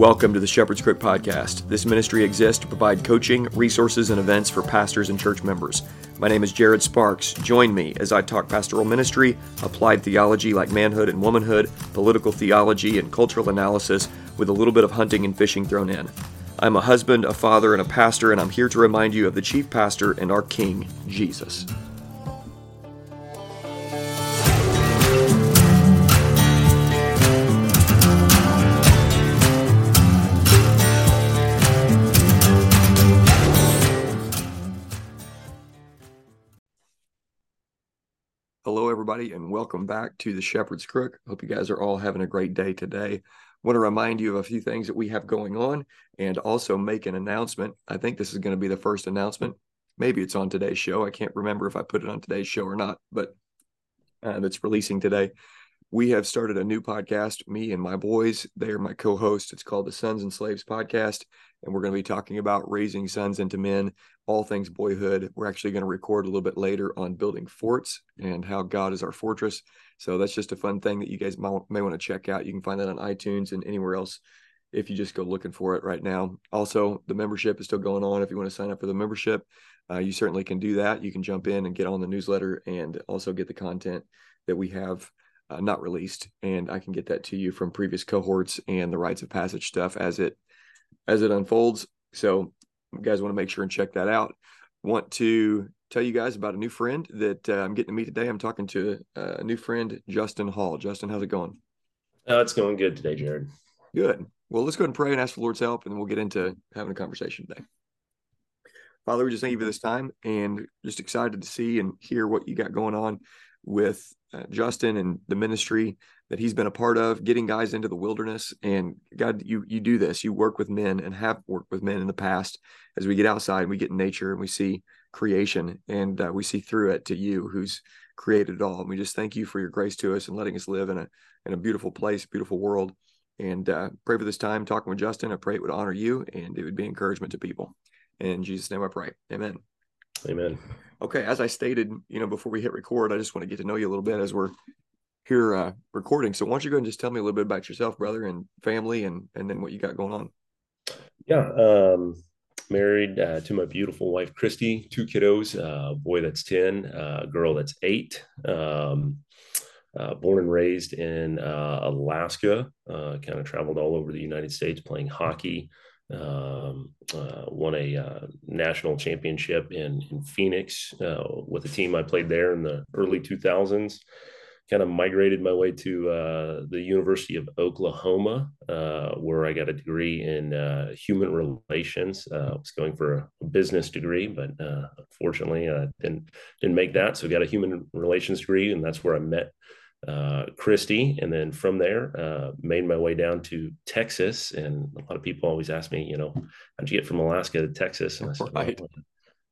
Welcome to the Shepherd's Crook podcast. This ministry exists to provide coaching, resources, and events for pastors and church members. My name is Jared Sparks. Join me as I talk pastoral ministry, applied theology like manhood and womanhood, political theology, and cultural analysis with a little bit of hunting and fishing thrown in. I'm a husband, a father, and a pastor, and I'm here to remind you of the chief pastor and our King, Jesus. Everybody, and welcome back to the Shepherd's Crook. Hope you guys are all having a great day today. Want to remind you of a few things that we have going on and also make an announcement. I think this is going to be the first announcement. Maybe it's on today's show. I can't remember if I put it on today's show or not, but uh, it's releasing today. We have started a new podcast, me and my boys. They are my co hosts. It's called the Sons and Slaves Podcast and we're going to be talking about raising sons into men, all things boyhood. We're actually going to record a little bit later on building forts and how God is our fortress. So that's just a fun thing that you guys may, want to check out. You can find that on iTunes and anywhere else if you just go looking for it right now. Also, the membership is still going on. If you want to sign up for the membership, uh, you certainly can do that. You can jump in and get on the newsletter and also get the content that we have uh, not released. And I can get that to you from previous cohorts and the rites of passage stuff as it as it unfolds. So, you guys want to make sure and check that out. Want to tell you guys about a new friend that uh, I'm getting to meet today. I'm talking to uh, a new friend, Justin Hall. Justin, how's it going? Uh, it's going good today, Jared. Good. Well, let's go ahead and pray and ask for Lord's help, and we'll get into having a conversation today. Father, we just thank you for this time and just excited to see and hear what you got going on with uh, Justin and the ministry that he's been a part of, getting guys into the wilderness. And God, you you do this. You work with men and have worked with men in the past. As we get outside, and we get in nature and we see creation, and uh, we see through it to you, who's created it all. And we just thank you for your grace to us and letting us live in a in a beautiful place, beautiful world. And uh, pray for this time talking with Justin. I pray it would honor you and it would be encouragement to people. In Jesus' name, I pray. Amen. Amen. Okay, as I stated, you know, before we hit record, I just want to get to know you a little bit as we're here uh, recording. So why don't you go and just tell me a little bit about yourself, brother, and family, and and then what you got going on? Yeah, um, married uh, to my beautiful wife Christy, two kiddos, a uh, boy that's ten, a girl that's eight. Um, uh, born and raised in uh, Alaska, uh, kind of traveled all over the United States playing hockey. Um, won a national championship in in Phoenix with a team I played there in the early 2000s kind of migrated my way to uh, the University of Oklahoma, uh, where I got a degree in uh, human relations. Uh, I was going for a business degree, but uh, unfortunately, I didn't didn't make that. So, got a human relations degree, and that's where I met uh, Christy. And then from there, made my way down to Texas. And a lot of people always ask me, you know, how'd you get from Alaska to Texas? And I said, right.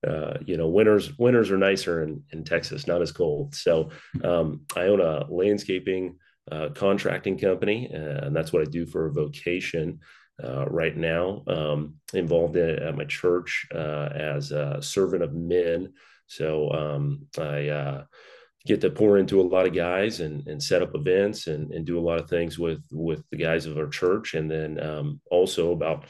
uh, you know, winters winters are nicer in, in Texas, not as cold. So um, I own a landscaping uh, contracting company, and that's what I do for a vocation uh, right now. Um, involved in, at my church uh, as a servant of men. So um, I uh, get to pour into a lot of guys and, and set up events and, and do a lot of things with with the guys of our church, and then um, also about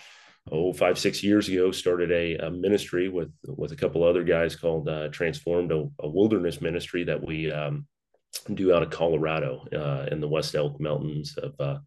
oh five six years ago started a, a ministry with with a couple other guys called uh, transformed a, a, wilderness ministry that we um, do out of colorado uh, in the west elk mountains of uh,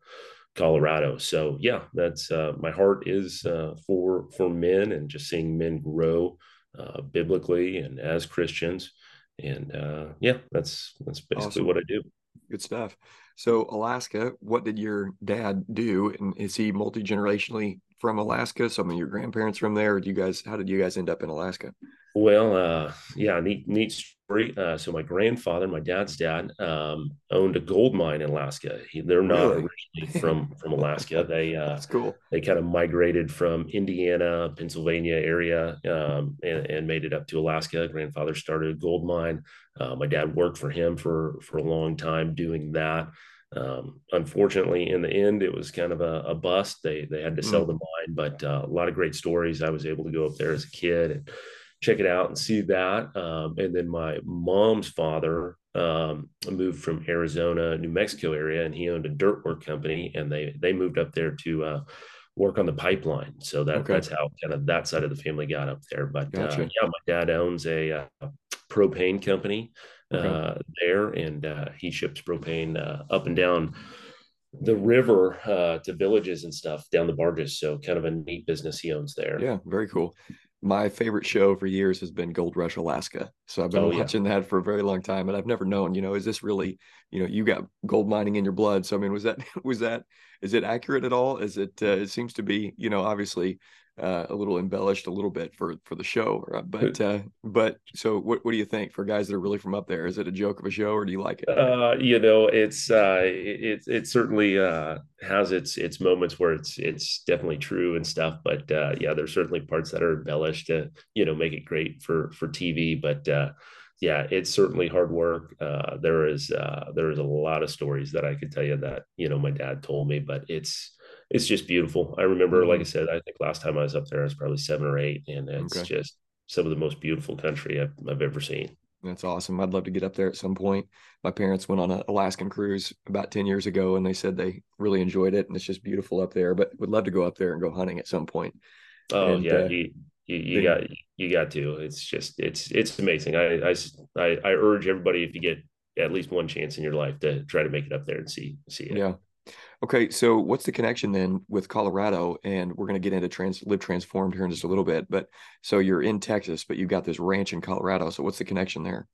colorado. So yeah that's uh, my heart is uh, for for men and just seeing men grow uh, biblically and as christians and uh, yeah that's that's basically awesome. what i do good stuff so alaska what did your dad do and is he multi-generationally from Alaska? Some of your grandparents from there? Or do you guys? How did you guys end up in Alaska? Well, uh, yeah, neat, neat story. Uh, so my grandfather, my dad's dad, um, owned a gold mine in Alaska. He, they're not really? originally from from Alaska. They uh, that's cool. They kind of migrated from Indiana, Pennsylvania area, um, and, and, made it up to Alaska. Grandfather started a gold mine. Uh, my dad worked for him for for a long time doing that. Um, unfortunately, in the end, it was kind of a, a bust. They they had to sell mm. the mine, but uh, a lot of great stories. I was able to go up there as a kid and check it out and see that. Um, and then my mom's father um, moved from Arizona, New Mexico area, and he owned a dirt work company, and they they moved up there to uh, work on the pipeline. So that okay. that's how kind of that side of the family got up there. But uh, gotcha. uh, yeah, my dad owns a uh, propane company okay. Uh, there, and uh, he ships propane up and down the river to villages and stuff down the barges. So kind of a neat business he owns there. Yeah, very cool my favorite show for years has been Gold Rush Alaska. So I've been oh, watching yeah. that for a very long time, and I've never known, you know, is this really, you know, you got gold mining in your blood? So I mean, was that was that is it accurate at all? Is it? Uh, it seems to be, you know, obviously uh, a little embellished a little bit for for the show. But uh, but so what what do you think for guys that are really from up there? Is it a joke of a show or do you like it? Uh, you know, it's uh, it it certainly uh, has its its moments where it's it's definitely true and stuff. But uh, yeah, there's certainly parts that are embellished to you know make it great for for TV. But uh, yeah, it's certainly hard work. Uh, there is uh, there is a lot of stories that I could tell you that you know my dad told me, but it's it's just beautiful. I remember, like I mm-hmm. said, I think last time I was up there, I was probably seven or eight, and it's okay. just some of the most beautiful country I've, I've ever seen. That's awesome. I'd love to get up there at some point. My parents went on an Alaskan cruise about 10 years ago and they said they really enjoyed it and it's just beautiful up there, but would love to go up there and go hunting at some point. Oh and, yeah. Uh, you, you, you got, you got to, it's just, it's, it's amazing. I, I, I, I urge everybody, if you get at least one chance in your life to try to make it up there and see, see it. Yeah. Okay, so what's the connection then with Colorado? And we're going to get into trans live transformed here in just a little bit. But so you're in Texas, but you've got this ranch in Colorado. So what's the connection there?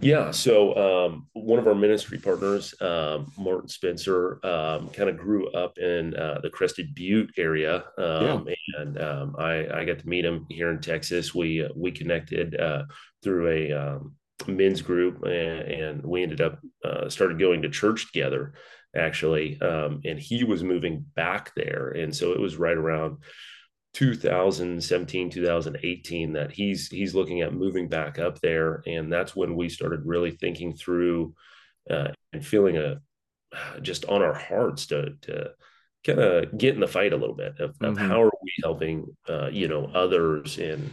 Yeah, so um, one of our ministry partners, um, Martin Spencer, um, kind of grew up in uh, the Crested Butte area, um, yeah. and um, I, I, got to meet him here in Texas. We we connected uh, through a um, men's group, and, and, we ended up uh, started going to church together actually. Um, and he was moving back there. And so it was right around 2017, 2018 that he's he's looking at moving back up there. And that's when we started really thinking through uh, and feeling a just on our hearts to to kind of get in the fight a little bit of, mm-hmm. of how are we helping uh, you know others and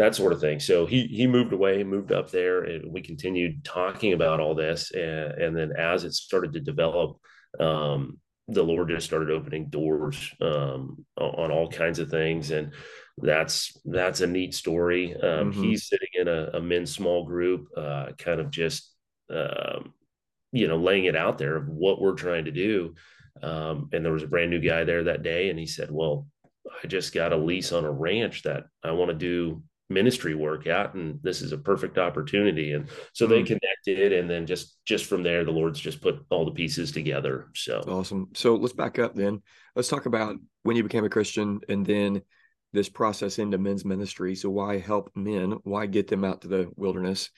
that sort of thing. So he he moved away, moved up there, and we continued talking about all this. And, and then as it started to develop, um, the Lord just started opening doors um, on all kinds of things, and that's that's a neat story. Um, mm-hmm. He's sitting in a, a, men's small group, uh, kind of just um, you know laying it out there of what we're trying to do. Um, and there was a brand new guy there that day, and he said, "Well, I just got a lease on a ranch that I want to do ministry work at and this is a perfect opportunity. And so they connected and then just just from there the lord's just put all the pieces together. So awesome. So let's back up then. Let's talk about when you became a christian and then this process into men's ministry. So why help men? Why get them out to the wilderness?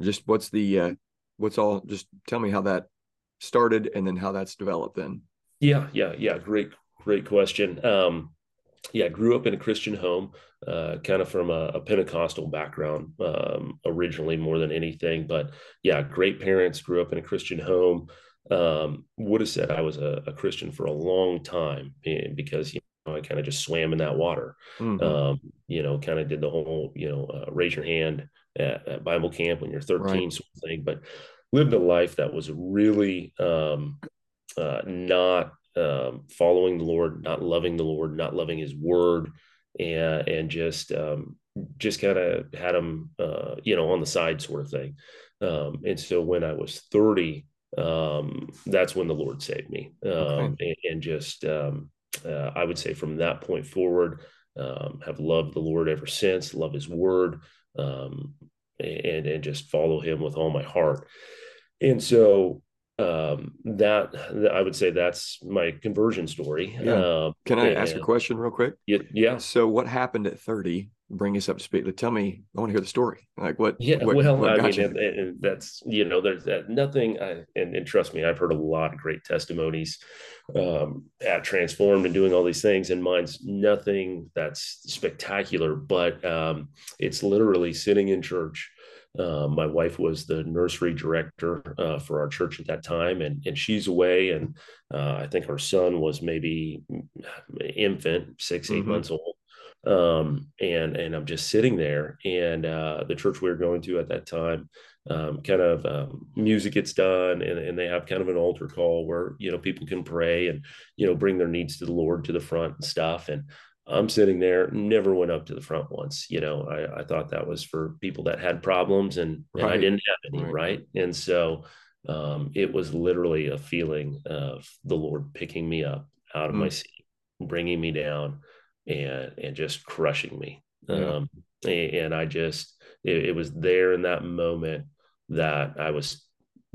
Just what's the uh what's all just tell me how that started and then how that's developed then. Yeah yeah yeah. Great great question. Um yeah, grew up in a Christian home, uh, kind of from a, a Pentecostal background um, originally, more than anything. But yeah, great parents, grew up in a Christian home. Um, would have said I was a, a, Christian for a long time eh, because you know I kind of just swam in that water. Mm-hmm. Um, you know, kind of did the whole you know uh, raise your hand at, at, Bible camp when you're 13 right. sort of thing, but lived a life that was really um, uh, not um, following the Lord, not loving the Lord, not loving His Word, and and just um, just kind of had him, uh, you know, on the side sort of thing. Um, and so when I was thirty, um, that's when the Lord saved me, okay. Um, and, and, just um, uh, I would say from that point forward, um, have loved the Lord ever since. Love His Word, and and just follow Him with all my heart. And so um, that, I would say that's my conversion story. Yeah. Um, Can I and, ask a question real quick? Yeah, yeah. So what happened at 30? Bring us up to speed. Tell me, I want to hear the story. Like what? Yeah. What, well, what I mean, and, and, that's, you know, there's that nothing. I, and, and, trust me, I've heard a lot of great testimonies um, at Transformed and doing all these things. And mine's nothing that's spectacular, but um, it's literally sitting in church uh, my wife was the nursery director uh, for our church at that time, and and she's away, and uh, I think our son was maybe infant, 6 eight mm-hmm. months old, um, and and I'm just sitting there, and uh, the church we were going to at that time um, kind of um, music gets done and, and they have kind of an altar call where you know people can pray and you know bring their needs to the lord to the front and stuff and i'm sitting there never went up to the front once you know i, I thought that was for people that had problems and, right. and i didn't have any right, right? and so um, it was literally a feeling of the lord picking me up out of mm. my seat bringing me down and and just crushing me yeah. um, and, and i just it, it was there in that moment that I was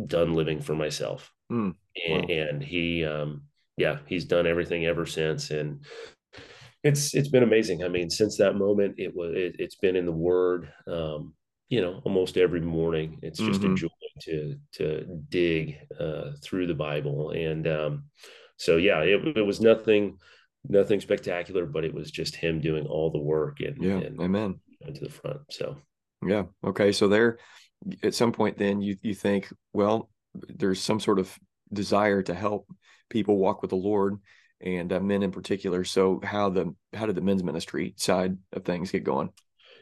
done living for myself. Mm, and, wow. and, he, um, yeah, he's done everything ever since. And it's, it's been amazing. I mean, since that moment, it was, it, has been in the word, um, you know, almost every morning. It's just mm-hmm. a joy to, to dig, uh, through the Bible. And, um, so yeah, it, it was nothing, nothing spectacular, but it was just him doing all the work and, yeah, and amen to the front. So, yeah. Okay. So there, at some point then you you think well there's some sort of desire to help people walk with the lord and uh, men in particular. So how the how did the men's ministry side of things get going?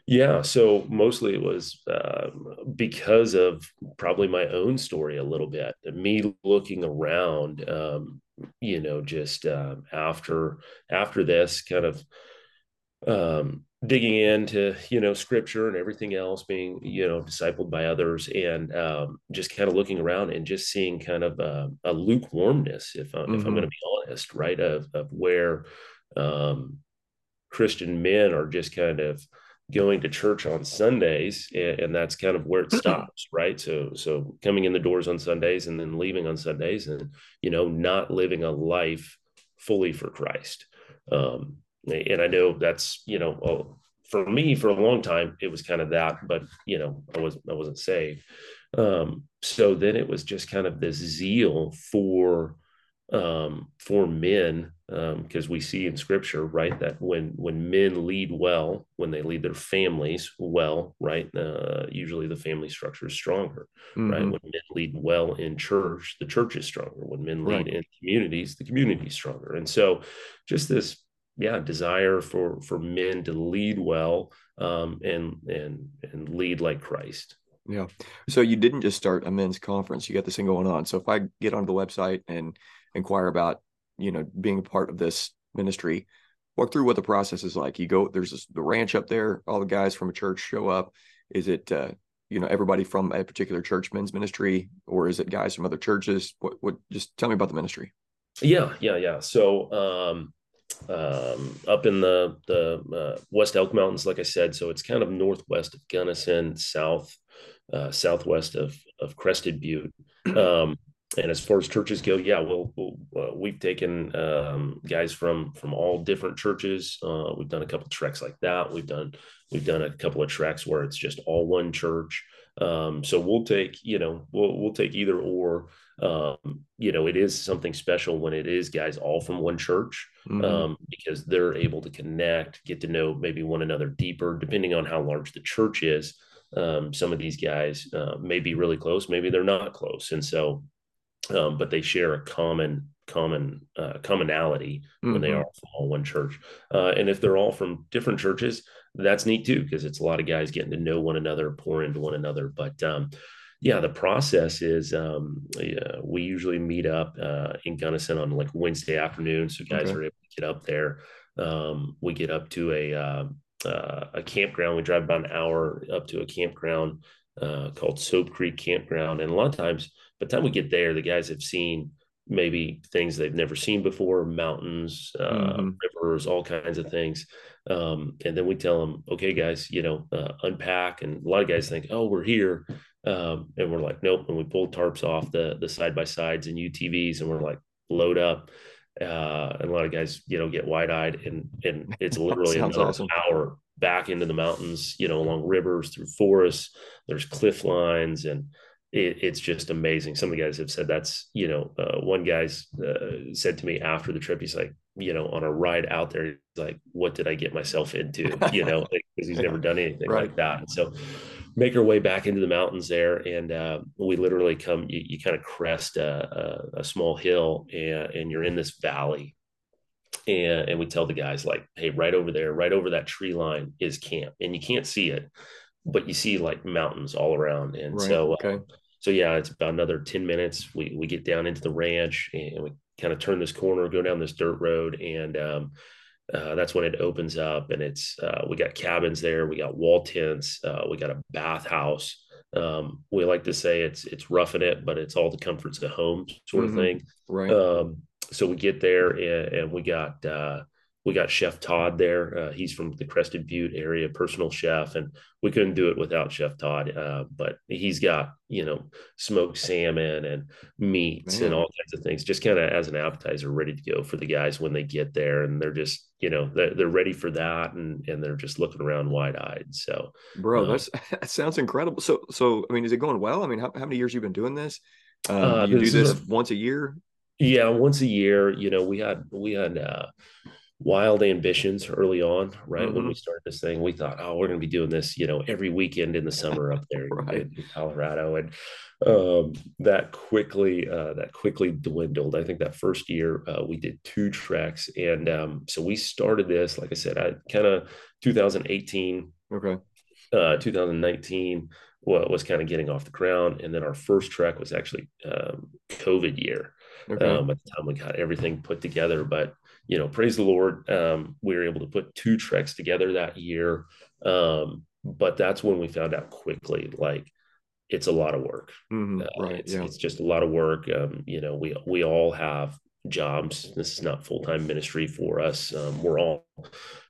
Yeah so mostly it was uh, because of probably my own story a little bit me looking around um, you know just uh, after after this kind of um, digging into you know scripture and everything else being you know discipled by others and um, just kind of looking around and just seeing kind of a, a lukewarmness if I'm, mm-hmm. if I'm going to be honest right of, of where um, christian men are just kind of going to church on sundays and, and that's kind of where it stops right so so coming in the doors on sundays and then leaving on sundays and you know not living a life fully for christ um, and I know that's you know for me for a long time it was kind of that, but you know I was I wasn't saved. Um, so then it was just kind of this zeal for um, for men because um, we see in scripture right that when when men lead well when they lead their families well right uh, usually the family structure is stronger mm-hmm. right when men lead well in church the church is stronger when men lead right. in communities the community is stronger and so just this yeah desire for for men to lead well um, and and and lead like Christ. Yeah. So you didn't just start a men's conference; you got this thing going on. So if I get onto the website and inquire about you know being a part of this ministry, walk through what the process is like. You go there's this, the ranch up there. All the guys from a church show up. Is it uh, you know everybody from a particular church men's ministry, or is it guys from other churches? What what? Just tell me about the ministry. Yeah, yeah, yeah. So um, um, up in the the uh, West Elk Mountains, like I said. So it's kind of northwest of Gunnison, south uh, southwest of of Crested Butte. Um, and as far as churches go, yeah, we'll, we'll uh, we've taken um, guys from from all different churches. Uh, we've done a couple treks like that. We've done we've done a couple of treks where it's just all one church. Um, so we'll take you know we'll we'll take either or um, you know, it is something special when it is guys all from one church mm-hmm. um, because they're able to connect, get to know maybe one another deeper, depending on how large the church is. Um, some of these guys uh, may be really close, maybe they're not close, and so, um, but they share a common common uh, commonality mm-hmm. when they mm-hmm. are all one church. Uh, and if they're all from different churches, that's neat too because it's a lot of guys getting to know one another, pour into one another. But um, yeah, the process is um, yeah, we usually meet up uh, in Gunnison on like Wednesday afternoon, so guys okay. are able to get up there. Um, we get up to a uh, uh, a campground. We drive about an hour up to a campground uh, called Soap Creek Campground, and a lot of times, by the time we get there, the guys have seen maybe things they've never seen before mountains uh, mm-hmm. rivers all kinds of things um, and then we tell them okay guys you know uh, unpack and a lot of guys think oh we're here um, and we're like, nope. And we pulled tarps off the the side by sides and UTVs, and we're like, load up. Uh, and a lot of guys, you know, get wide eyed, and and it's literally another awesome. hour back into the mountains, you know, along rivers, through forests. There's cliff lines, and it, it's just amazing. Some of the guys have said that's, you know, uh, one guy's uh, said to me after the trip, he's like, you know, on a ride out there, he's like, what did I get myself into? You know, because like, he's never done anything right. like that. And so make our way back into the mountains there, and uh, we literally come. You, you kind of crest a, a, a small hill, and, and, you're in this valley. And, and we tell the guys like, hey, right over there, right over that tree line is camp, and you can't see it, but you see like mountains all around. And Right. so, uh, Okay. so yeah, it's about another 10 minutes. We, we get down into the ranch and we kind of turn this corner, go down this dirt road. And, um, uh, that's when it opens up and it's, uh, we got cabins there. We got wall tents. Uh, we got a bathhouse. Um, we like to say it's, it's roughing it, but it's all the comforts of home sort of Mhm. thing. Right. Um, so we get there and, and we got, uh, we got Chef Todd there. Uh, he's from the Crested Butte area, personal chef, and we couldn't do it without Chef Todd. Uh, but he's got you know smoked salmon and meats and all kinds of things, just kind of as an appetizer, ready to go for the guys when they get there, and they're just you know they're, they're ready for that, and and they're just looking around wide eyed. So Bro, um, that's that sounds incredible. So so I mean, is it going well? I mean, how, how many years you been doing this? Um, Uh, you do this is this our- once a year? Yeah, once a year, you know, we had we had uh wild ambitions early on, right? When Mhm. we started this thing, we thought, oh, we're gonna be doing this, you know, every weekend in the summer up there Right. in, Colorado. And um that quickly uh that quickly dwindled. I think that first year uh we did two treks. And um so we started this, like I said, I kind of 2018 Okay. uh, 2019 wa- was kind of getting off the ground, and then our first trek was actually um, COVID year. Okay. Um, at the time we got everything put together, but you know, praise the Lord, um, we were able to put two treks together that year. Um, but that's when we found out quickly, like it's a lot of work. Mhm. Uh, Right. it's, Yeah. it's just a lot of work. Um, you know, we we all have jobs. This is not full time ministry for us. Um, we're all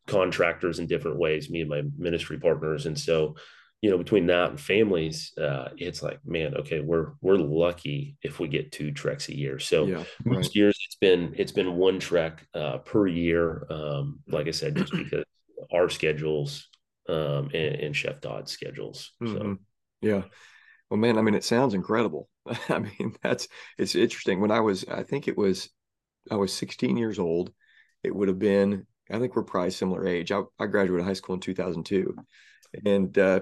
contractors in different ways. Me and my ministry partners, and so you know, between that and families, uh, it's like, man, okay, we're we're lucky if we get two treks a year. So Yeah. most Right. years it's been it's been one trek uh, per year. Um, like I said, just because our schedules um, and, and Chef Todd's schedules. So. Mhm. Yeah. Well, man, I mean, it sounds incredible. I mean, that's it's interesting. When I was, I think it was, I was 16 years old. It would have been, I think we're probably similar age. I, I graduated high school in 2002, and uh,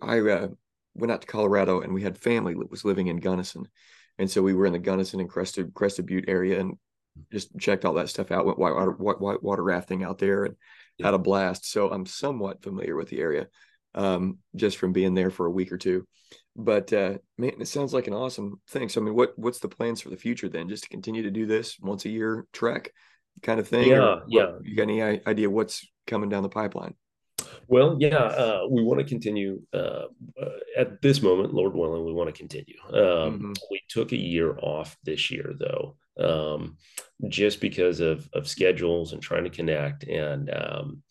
I uh, went out to Colorado, and we had family that was living in Gunnison, and so we were in the Gunnison and Crested Crested Butte area, and just checked all that stuff out. Went white water, white, white water rafting out there, and Yeah. had a blast. So I'm somewhat familiar with the area, um, just from being there for a week or two but uh man it sounds like an awesome thing so i mean what what's the plans for the future then just to continue to do this once a year trek kind of thing Yeah, yeah. you got any idea what's coming down the pipeline Well, yeah, uh, we want to continue uh, uh, at this moment, Lord willing, we want to continue. Um, Mhm. We took a year off this year, though, um, just because of of schedules and trying to connect. And um,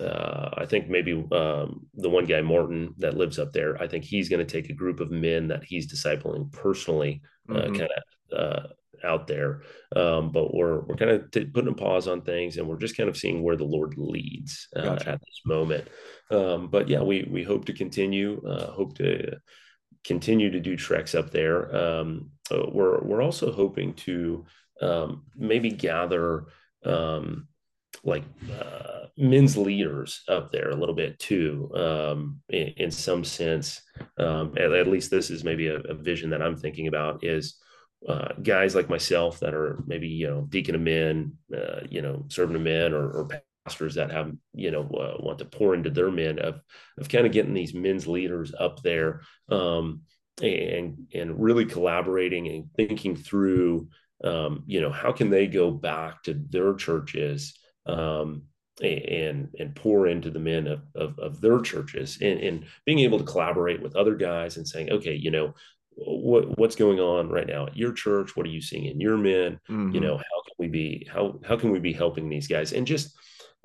uh, I think maybe um, the one guy, Morton, that lives up there, I think he's going to take a group of men that he's discipling personally, uh, Mhm. kind of uh, out there. Um, but we're we're kind of t- putting a pause on things, and we're just kind of seeing where the Lord leads uh, Gotcha. at this moment. Um, but yeah, we we hope to continue. Uh, hope to continue to do treks up there. Um, uh, we're we're also hoping to um, maybe gather um, like uh, men's leaders up there a little bit too, um, in, in some sense. Um, at, at least this is maybe a, a vision that I'm thinking about is uh, guys like myself that are maybe you know deacon of men, uh, you know serving men, or, or pastors that have you know uh, want to pour into their men of of kind of getting these men's leaders up there um, and and really collaborating and thinking through um, you know how can they go back to their churches um, and and pour into the men of, of, of their churches? And, and being able to collaborate with other guys and saying okay you know what what's going on right now at your church? What are you seeing in your men? You Mhm. know how can we be how how can we be helping these guys? And just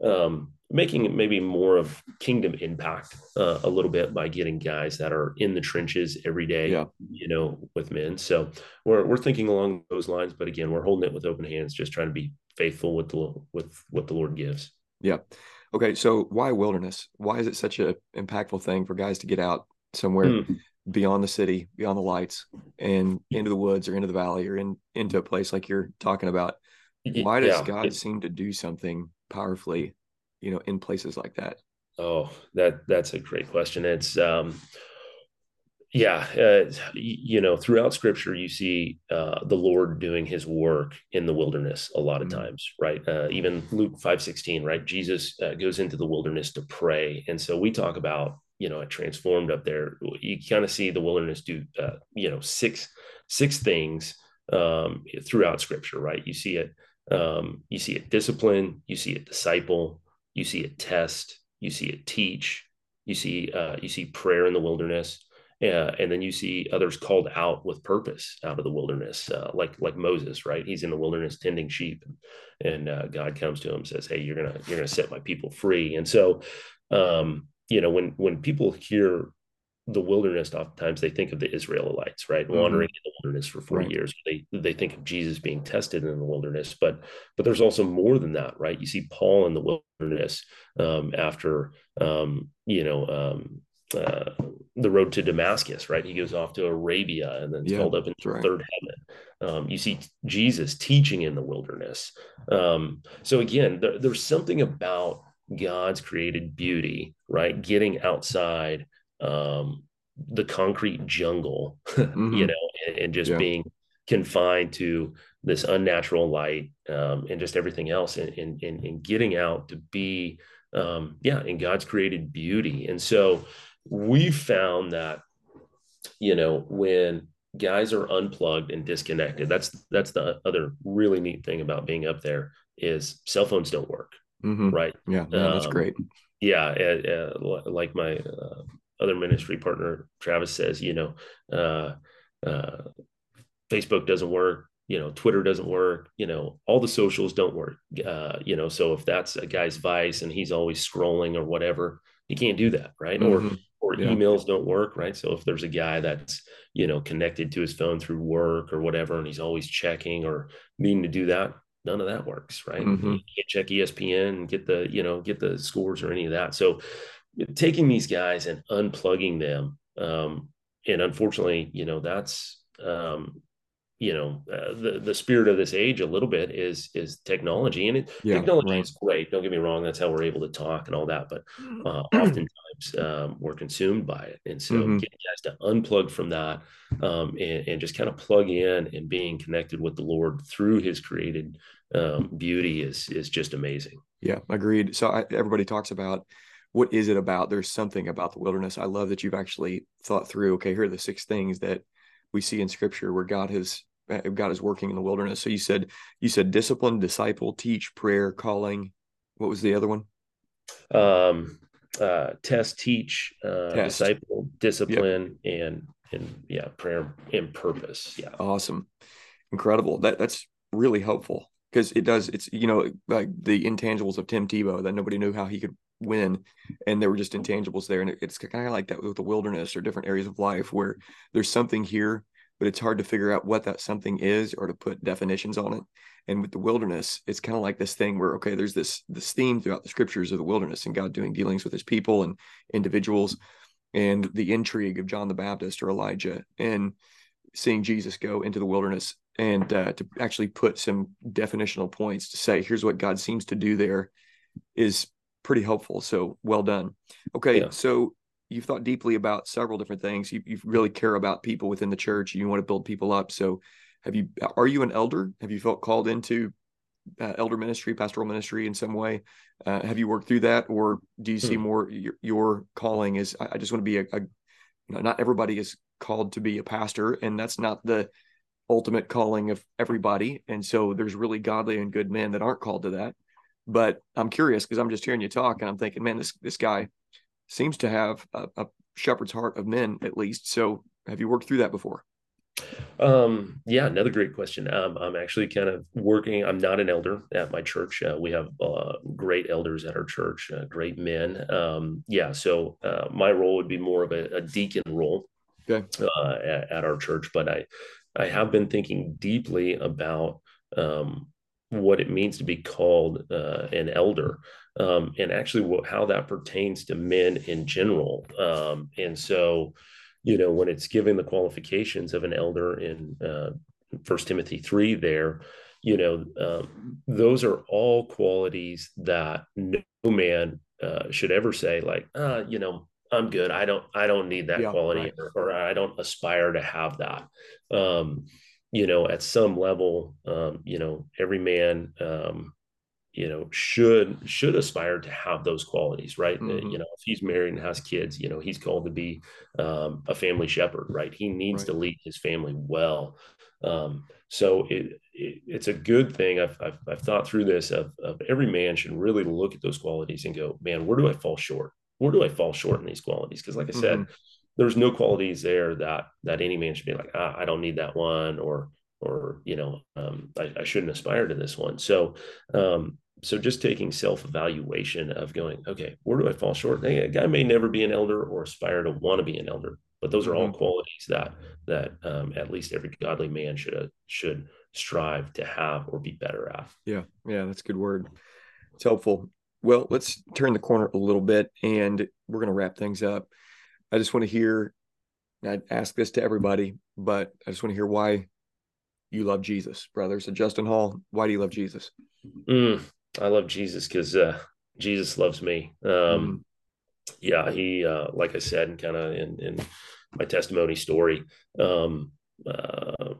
um, making maybe more of kingdom impact uh, a little bit by getting guys that are in the trenches every day Yeah. you know with men. So we're, we're thinking along those lines but again we're holding it with open hands just trying to be faithful with the with what the lord gives. Yeah. Okay so why wilderness? Why is it such a impactful thing for guys to get out somewhere? Hmm. Beyond the city beyond the lights and into the woods or into the valley or in into a place like you're talking about why does yeah, god seem to do something powerfully you know in places like that Oh, that that's a great question. It's um yeah, uh, you know, throughout scripture you see uh the Lord doing his work in the wilderness a lot of Mhm. times, right? Uh even Luke 5:16, right? Jesus uh, goes into the wilderness to pray. And so we talk about you know, at Transformed up there, you kind of see the wilderness do, uh, you know, six six things um, throughout Scripture, right? You see it, um, you see it discipline, you see it disciple, you see it test, you see it teach, you see uh, you see prayer in the wilderness, uh, and then you see others called out with purpose out of the wilderness, uh, like like Moses, right? He's in the wilderness tending sheep, and, and uh, God comes to him and says, "Hey, you're gonna you're gonna set my people free." And so, um, you know, when when people hear the wilderness, oftentimes they think of the Israelites, right, mm-hmm. wandering in the wilderness for forty right. years. They they think of Jesus being tested in the wilderness, but but there's also more than that, right? You see Paul in the wilderness um, after um, you know um, uh, the road to Damascus, right? He goes off to Arabia and then yeah, called up into right. third heaven. Um, you see Jesus teaching in the wilderness. Um, so again, there, there's something about God's created beauty, right? Getting outside um, the concrete jungle, mm-hmm. you know, and, and just yeah. being confined to this unnatural light um, and just everything else, and, and, and getting out to be, um, yeah, in God's created beauty. And so, we found that you know when guys are unplugged and disconnected that's that's the other really neat thing about being up there is cell phones don't work mm-hmm. right yeah, yeah that's um, great yeah uh, uh, like my uh, other ministry partner travis says you know uh, uh, facebook doesn't work you know twitter doesn't work you know all the socials don't work uh, you know so if that's a guy's vice and he's always scrolling or whatever he can't do that right mm-hmm. or or yeah. emails don't work, right? So if there's a guy that's, you know, connected to his phone through work or whatever, and he's always checking or needing to do that, none of that works, right? Mm-hmm. You can't check ESPN and get the, you know, get the scores or any of that. So taking these guys and unplugging them, um, and unfortunately, you know, that's um, you know uh, the the spirit of this age a little bit is is technology and it, yeah, technology right. is great don't get me wrong that's how we're able to talk and all that but uh, oftentimes um, we're consumed by it and so mm-hmm. getting guys to unplug from that um, and, and, just kind of plug in and being connected with the lord through his created um, beauty is is just amazing. Yeah agreed. So I, everybody talks about what is it about? There's something about the wilderness. I love that you've actually thought through okay here are the six things that we see in scripture where god has God is working in the wilderness. So you said you said discipline, disciple, teach, prayer, calling. What was the other one? Um, uh, test, teach, uh, test. disciple, discipline, yep. and and yeah, prayer and purpose. Yeah, awesome, incredible. That that's really helpful because it does. It's you know like the intangibles of Tim Tebow that nobody knew how he could win, and there were just intangibles there, and it's kind of like that with the wilderness or different areas of life where there's something here but it's hard to figure out what that something is or to put definitions on it. And with the wilderness, it's kind of like this thing where okay, there's this this theme throughout the scriptures of the wilderness and God doing dealings with His people and individuals, and the intrigue of John the Baptist or Elijah and seeing Jesus go into the wilderness and uh, to actually put some definitional points to say here's what God seems to do there is pretty helpful. So well done. Okay, yeah. so you've thought deeply about several different things. You, you really care about people within the church. You want to build people up. So, have you? Are you an elder? Have you felt called into uh, elder ministry, pastoral ministry in some way? Uh, have you worked through that, or do you see hmm. more your, your, calling is? I, I just want to be a, a you know, not everybody is called to be a pastor, and that's not the ultimate calling of everybody. And so, there's really godly and good men that aren't called to that. But I'm curious because I'm just hearing you talk, and I'm thinking, man, this this guy seems to have a, a shepherd's heart of men at least. So have you worked through that before? Um, yeah, another great question. Um, I'm actually kind of working. I'm not an elder at my church. Uh, we have uh, great elders at our church, uh, great men. Um, yeah, so uh, my role would be more of a, a deacon role okay. Uh, at, at, our church. But I, I have been thinking deeply about um, what it means to be called uh, an elder um, and actually what, how that pertains to men in general. Um, and so, you know, when it's giving the qualifications of an elder in uh, First Timothy three, there, you know, um, those are all qualities that no man uh, should ever say, like, uh, you know, I'm good. I don't, I don't need that yeah, quality, right. or, or, I don't aspire to have that. Um, you know, at some level, um, you know, every man um, you know should should aspire to have those qualities right? Mm-hmm. you know if he's married and has kids you know he's called to be um, a family shepherd right? He needs right. to lead his family well. Um, so it, it, it's a good thing. I've, I've, I've thought through this of, of every man should really look at those qualities and go man where do i fall short? Where do i fall short in these qualities? Because like i said mm-hmm. there's no qualities there that that any man should be like ah, i don't need that one or or you know um, I, I, shouldn't aspire to this one. So um, so just taking self-evaluation of going okay where do i fall short? A guy may never be an elder or aspire to want to be an elder but those are all mm-hmm. qualities that that um, at least every godly man should uh, should strive to have or be better at. Yeah yeah that's a good word. It's helpful. Well let's turn the corner a little bit and we're going to wrap things up. I just want to hear i ask this to everybody but i just want to hear why you love jesus. Brother so justin hall why do you love jesus? Mm, I love Jesus because uh, Jesus loves me. Um, mm Yeah, he, uh, like I said, and kind of in, in my testimony story, um, uh,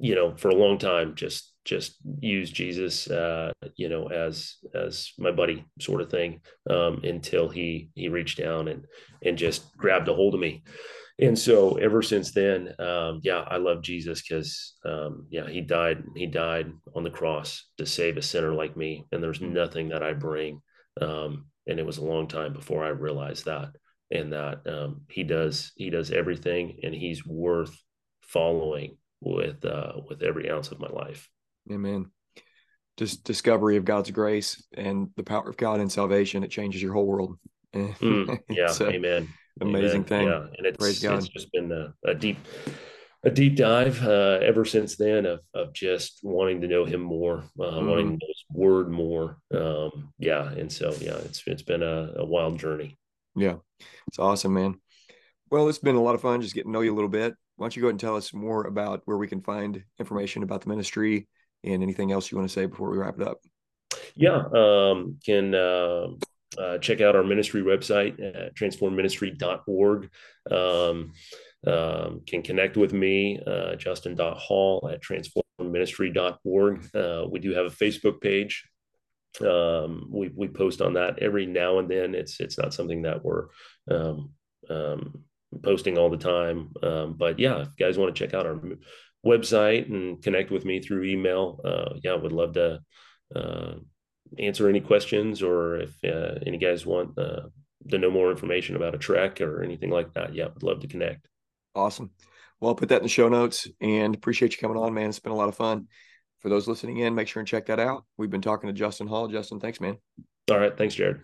you know, for a long time, just just use Jesus, uh, you know, as as my buddy sort of thing, um, until he he reached down and and just grabbed a hold of me and so ever since then um, yeah i love jesus because um, yeah he died he died on the cross to save a sinner like me and there's nothing that i bring um, and it was a long time before i realized that and that um, he does he does everything and he's worth following with uh, with every ounce of my life. Amen. Just discovery of god's grace and the power of god and salvation it changes your whole world. Mm, yeah so, amen amazing Amen. thing. Yeah, and it's it's just been a, a, deep a deep dive uh, ever since then of of just wanting to know him more, uh, mm wanting to know his word more. Um, yeah, and so yeah, it's it's been a, a wild journey. Yeah, it's awesome, man. Well, it's been a lot of fun just getting to know you a little bit. Why don't you go ahead and tell us more about where we can find information about the ministry and anything else you want to say before we wrap it up? Yeah, um, can uh, uh, check out our ministry website at transformministry.org. Um, um, can connect with me, uh, justin.hall at transformministry.org. Uh, we do have a Facebook page. Um, we, we post on that every now and then. It's, it's not something that we're um, um, posting all the time. Um, but yeah, if you guys want to check out our website and connect with me through email, uh, yeah, would love to uh, answer any questions or if uh, any guys want uh, to know more information about a trek or anything like that, yeah, would love to connect. Awesome. Well, I'll put that in the show notes and appreciate you coming on, man. It's been a lot of fun. For those listening in, make sure and check that out. We've been talking to Justin Hall. Justin, thanks, man. All right. Thanks, Jared.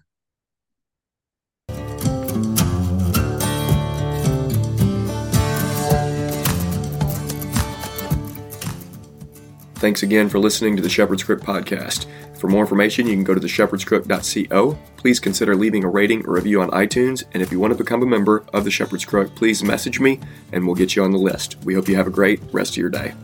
Thanks again for listening to the Shepherd's Crook podcast. For more information, you can go to theshepherdscrook.co. Please consider leaving a rating or review on iTunes, and if you want to become a member of the Shepherd's Crook, please message me and we'll get you on the list. We hope you have a great rest of your day.